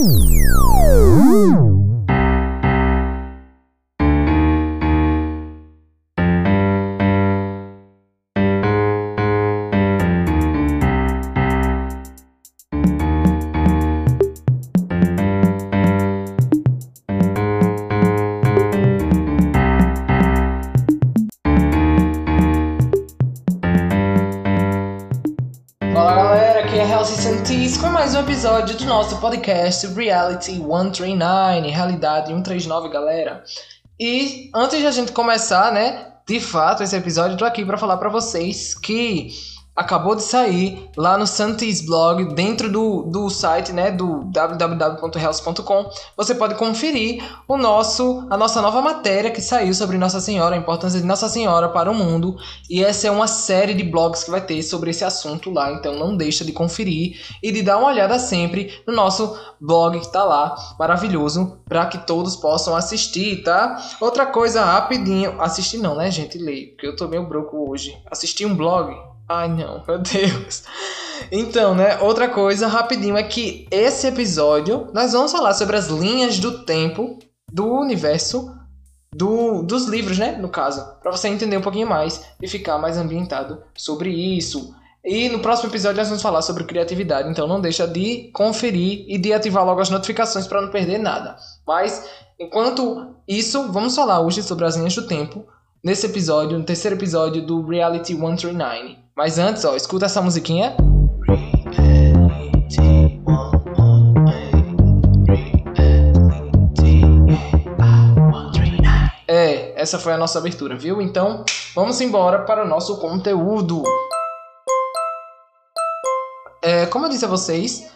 Ooh. Episódio do nosso podcast Reality 139, Realidade 139, galera. E antes de a gente começar, né, de fato, esse episódio, tô aqui para falar para vocês que acabou de sair lá no Santis Blog, dentro do, do site, né, do www.health.com. Você pode conferir o nosso a nossa nova matéria que saiu sobre Nossa Senhora, a importância de Nossa Senhora para o mundo, e essa é uma série de blogs que vai ter sobre esse assunto lá, então não deixa de conferir e de dar uma olhada sempre no nosso blog que está lá, maravilhoso, para que todos possam assistir, tá? Outra coisa rapidinho, assistir não, né, gente, ler, porque eu tô meio broco hoje. Assistir um blog Ai, não, meu Deus. Então, né, outra coisa rapidinho é que esse episódio nós vamos falar sobre as linhas do tempo do universo do, dos livros, né, no caso, para você entender um pouquinho mais e ficar mais ambientado sobre isso. E no próximo episódio nós vamos falar sobre criatividade, então não deixa de conferir e de ativar logo as notificações para não perder nada. Mas enquanto isso, vamos falar hoje sobre as linhas do tempo nesse episódio, no terceiro episódio do Reality 139. Mas antes, ó, escuta essa musiquinha. É, essa foi a nossa abertura, viu? Então, vamos embora para o nosso conteúdo. É, como eu disse a vocês,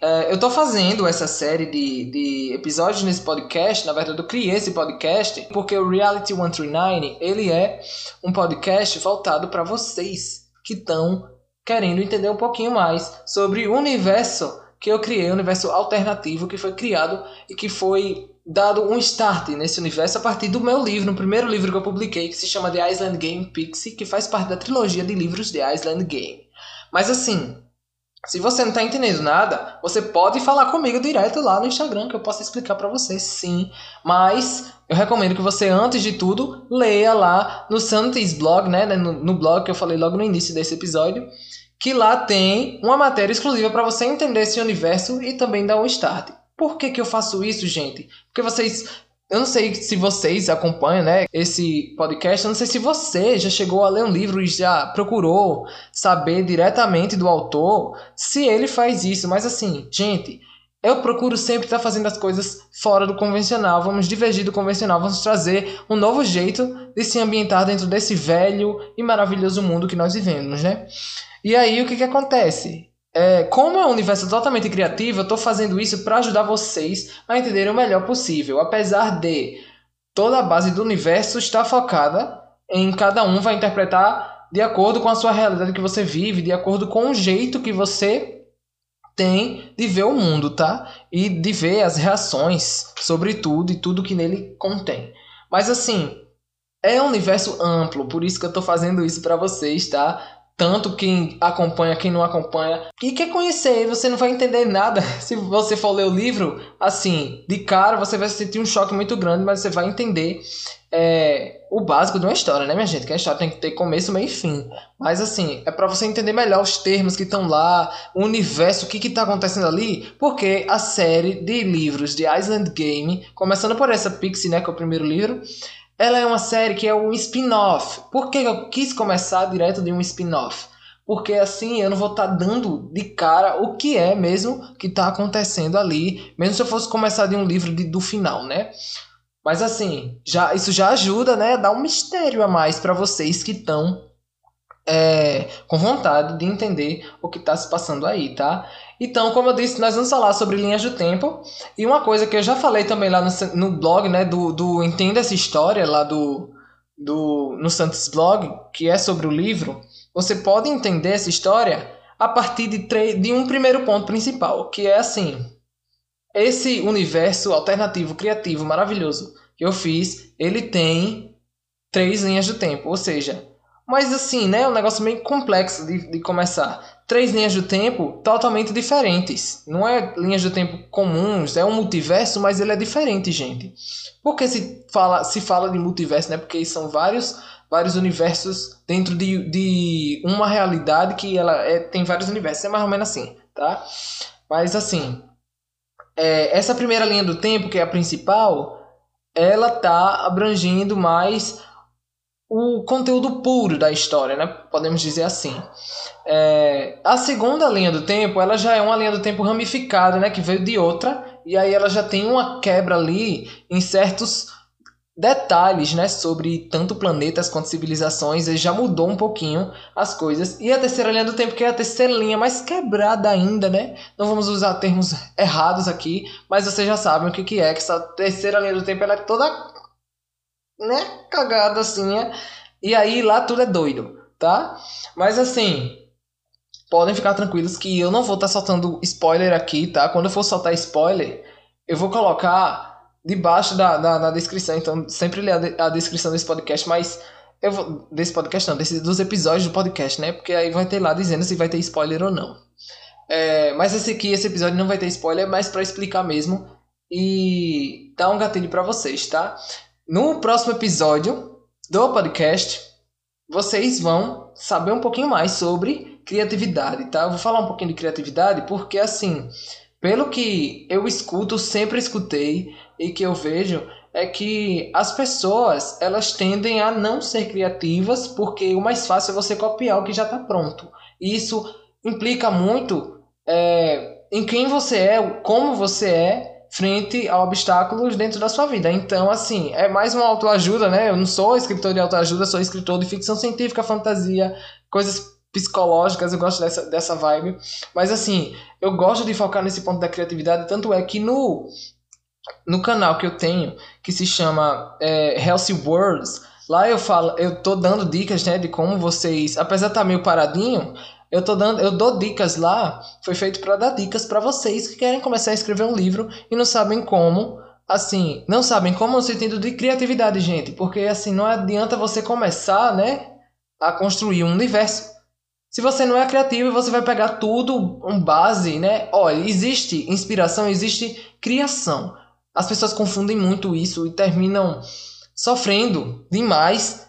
eu estou fazendo essa série de, de episódios nesse podcast. Na verdade, eu criei esse podcast porque o Reality 139 ele é um podcast voltado para vocês que estão querendo entender um pouquinho mais sobre o universo que eu criei, o universo alternativo que foi criado e que foi dado um start nesse universo a partir do meu livro, no primeiro livro que eu publiquei, que se chama The Island Game Pixie, que faz parte da trilogia de livros The Island Game. Mas assim, se você não está entendendo nada, você pode falar comigo direto lá no Instagram, que eu posso explicar para você, sim. Mas eu recomendo que você, antes de tudo, leia lá no Santis Blog, né? No, no blog que eu falei logo no início desse episódio. Que lá tem uma matéria exclusiva para você entender esse universo e também dar um start. Por que, que eu faço isso, gente? Porque vocês eu não sei se vocês acompanham, né, esse podcast. Eu não sei se você já chegou a ler um livro e já procurou saber diretamente do autor se ele faz isso. Mas assim, gente, eu procuro sempre estar fazendo as coisas fora do convencional. Vamos divergir do convencional, vamos trazer um novo jeito de se ambientar dentro desse velho e maravilhoso mundo que nós vivemos, né? E aí o que, que acontece? É, como é um universo totalmente criativo, eu estou fazendo isso para ajudar vocês a entenderem o melhor possível. Apesar de toda a base do universo estar focada em cada um vai interpretar de acordo com a sua realidade que você vive, de acordo com o jeito que você tem de ver o mundo, tá? E de ver as reações sobre tudo e tudo que nele contém. Mas assim, é um universo amplo, por isso que eu estou fazendo isso para vocês, tá? Tanto quem acompanha, quem não acompanha, e quer conhecer, você não vai entender nada. Se você for ler o livro, assim, de cara você vai sentir um choque muito grande, mas você vai entender é, o básico de uma história, né, minha gente? Que a história tem que ter começo, meio e fim. Mas assim, é para você entender melhor os termos que estão lá, o universo, o que que tá acontecendo ali, porque a série de livros de Island Game, começando por essa Pixie, né, que é o primeiro livro, ela é uma série que é um spin-off. Por que eu quis começar direto de um spin-off? Porque assim eu não vou estar tá dando de cara o que é mesmo que está acontecendo ali, mesmo se eu fosse começar de um livro de, do final, né? Mas assim, já isso já ajuda, né, dar um mistério a mais para vocês que estão é, com vontade de entender o que está se passando aí, tá? Então, como eu disse, nós vamos falar sobre linhas do tempo. E uma coisa que eu já falei também lá no, no blog, né, do, do Entenda essa História, lá do, do no Santos Blog, que é sobre o livro, você pode entender essa história a partir de, de um primeiro ponto principal, que é assim: esse universo alternativo, criativo, maravilhoso que eu fiz, ele tem três linhas do tempo, ou seja, mas assim, né? É um negócio meio complexo de, de começar. três linhas do tempo totalmente diferentes. Não é linhas do tempo comuns, é um multiverso, mas ele é diferente, gente. Por que se fala, se fala de multiverso, né? Porque são vários, vários universos dentro de, de uma realidade que ela é, tem vários universos. É mais ou menos assim, tá? Mas assim, é, essa primeira linha do tempo, que é a principal, ela tá abrangendo mais o conteúdo puro da história, né? Podemos dizer assim. É, a segunda linha do tempo, ela já é uma linha do tempo ramificada, né? Que veio de outra, e aí ela já tem uma quebra ali em certos detalhes, né? Sobre tanto planetas quanto civilizações, e já mudou um pouquinho as coisas. E a terceira linha do tempo, que é a terceira linha mais quebrada ainda, né? Não vamos usar termos errados aqui, mas vocês já sabem o que, que é, que essa terceira linha do tempo ela é toda né, cagada assim, né? E aí lá tudo é doido, tá? Mas assim, podem ficar tranquilos que eu não vou estar tá soltando spoiler aqui, tá? Quando eu for soltar spoiler, eu vou colocar debaixo da, da, da descrição, então sempre lê a, a, descrição desse podcast, mas eu vou, desse podcast não, desse, dos episódios do podcast, né? Porque aí vai ter lá dizendo se vai ter spoiler ou não. É, mas esse aqui, esse episódio não vai ter spoiler, é mais para explicar mesmo e dar um gatilho para vocês, tá? No próximo episódio do podcast, vocês vão saber um pouquinho mais sobre criatividade, tá? Eu vou falar um pouquinho de criatividade porque, assim, pelo que eu escuto, sempre escutei e que eu vejo, é que as pessoas elas tendem a não ser criativas porque o mais fácil é você copiar o que já está pronto. E isso implica muito é, em quem você é, como você é frente a obstáculos dentro da sua vida. Então, assim, é mais uma autoajuda, né? Eu não sou escritor de autoajuda, sou escritor de ficção científica, fantasia, coisas psicológicas, eu gosto dessa, dessa vibe. Mas, assim, eu gosto de focar nesse ponto da criatividade, tanto é que no, no canal que eu tenho, que se chama é, Healthy Worlds, lá eu falo, eu tô dando dicas, né, de como vocês, apesar de estar tá meio paradinho, eu tô dando, eu dou dicas lá, foi feito para dar dicas para vocês que querem começar a escrever um livro e não sabem como. Assim, não sabem como no sentido de criatividade, gente, porque assim não adianta você começar, né, a construir um universo. Se você não é criativo, você vai pegar tudo um base, né? Olha, existe inspiração, existe criação. As pessoas confundem muito isso e terminam sofrendo demais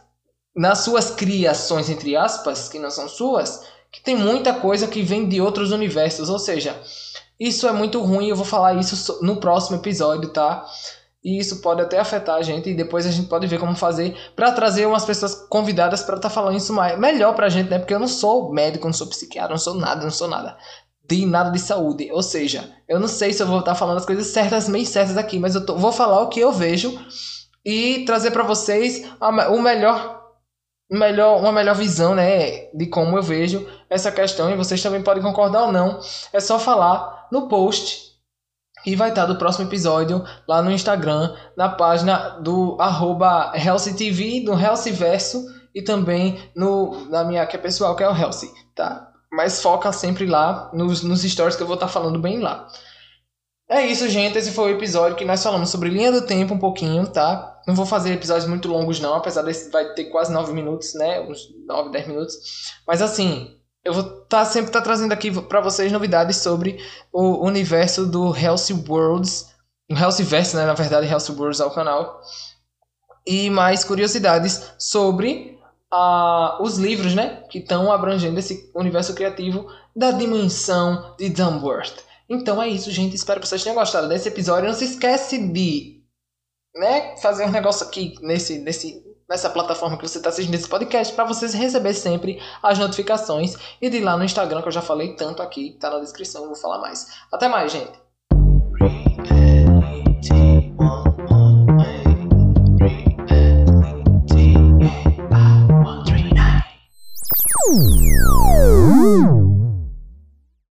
nas suas criações entre aspas, que não são suas, que tem muita coisa que vem de outros universos, ou seja, isso é muito ruim, eu vou falar isso no próximo episódio, tá? E isso pode até afetar a gente e depois a gente pode ver como fazer para trazer umas pessoas convidadas para estar tá falando isso mais, melhor pra gente, né? Porque eu não sou médico, não sou psiquiatra, não sou nada, não sou nada de nada de saúde. Ou seja, eu não sei se eu vou estar tá falando as coisas certas, meio certas aqui, mas eu tô, vou falar o que eu vejo e trazer para vocês a, o melhor melhor, uma melhor visão né, de como eu vejo essa questão e vocês também podem concordar ou não. É só falar no post que vai estar do próximo episódio lá no Instagram, na página do arroba HealthyTV, do Healthyverso e também no, na minha que é pessoal, que é o Healthy, tá? Mas foca sempre lá nos, nos stories que eu vou estar falando bem lá. É isso, gente. Esse foi o episódio que nós falamos sobre linha do tempo um pouquinho, tá? Não vou fazer episódios muito longos, não, apesar desse vai ter quase 9 minutos, né? Uns 9, 10 minutos. Mas assim, eu vou tá, sempre estar tá trazendo aqui para vocês novidades sobre o universo do Healthy Worlds. O Healthy Verse, né? Na verdade, Healthy Worlds é canal. E mais curiosidades sobre uh, os livros, né? Que estão abrangendo esse universo criativo da dimensão de Dumbworth. Então é isso, gente. Espero que vocês tenham gostado desse episódio. Não se esquece de né, fazer um negócio aqui nesse, nesse, nessa plataforma que você está assistindo esse podcast para vocês receber sempre as notificações e de lá no Instagram que eu já falei tanto aqui, tá na descrição, vou falar mais. Até mais, gente. Reality,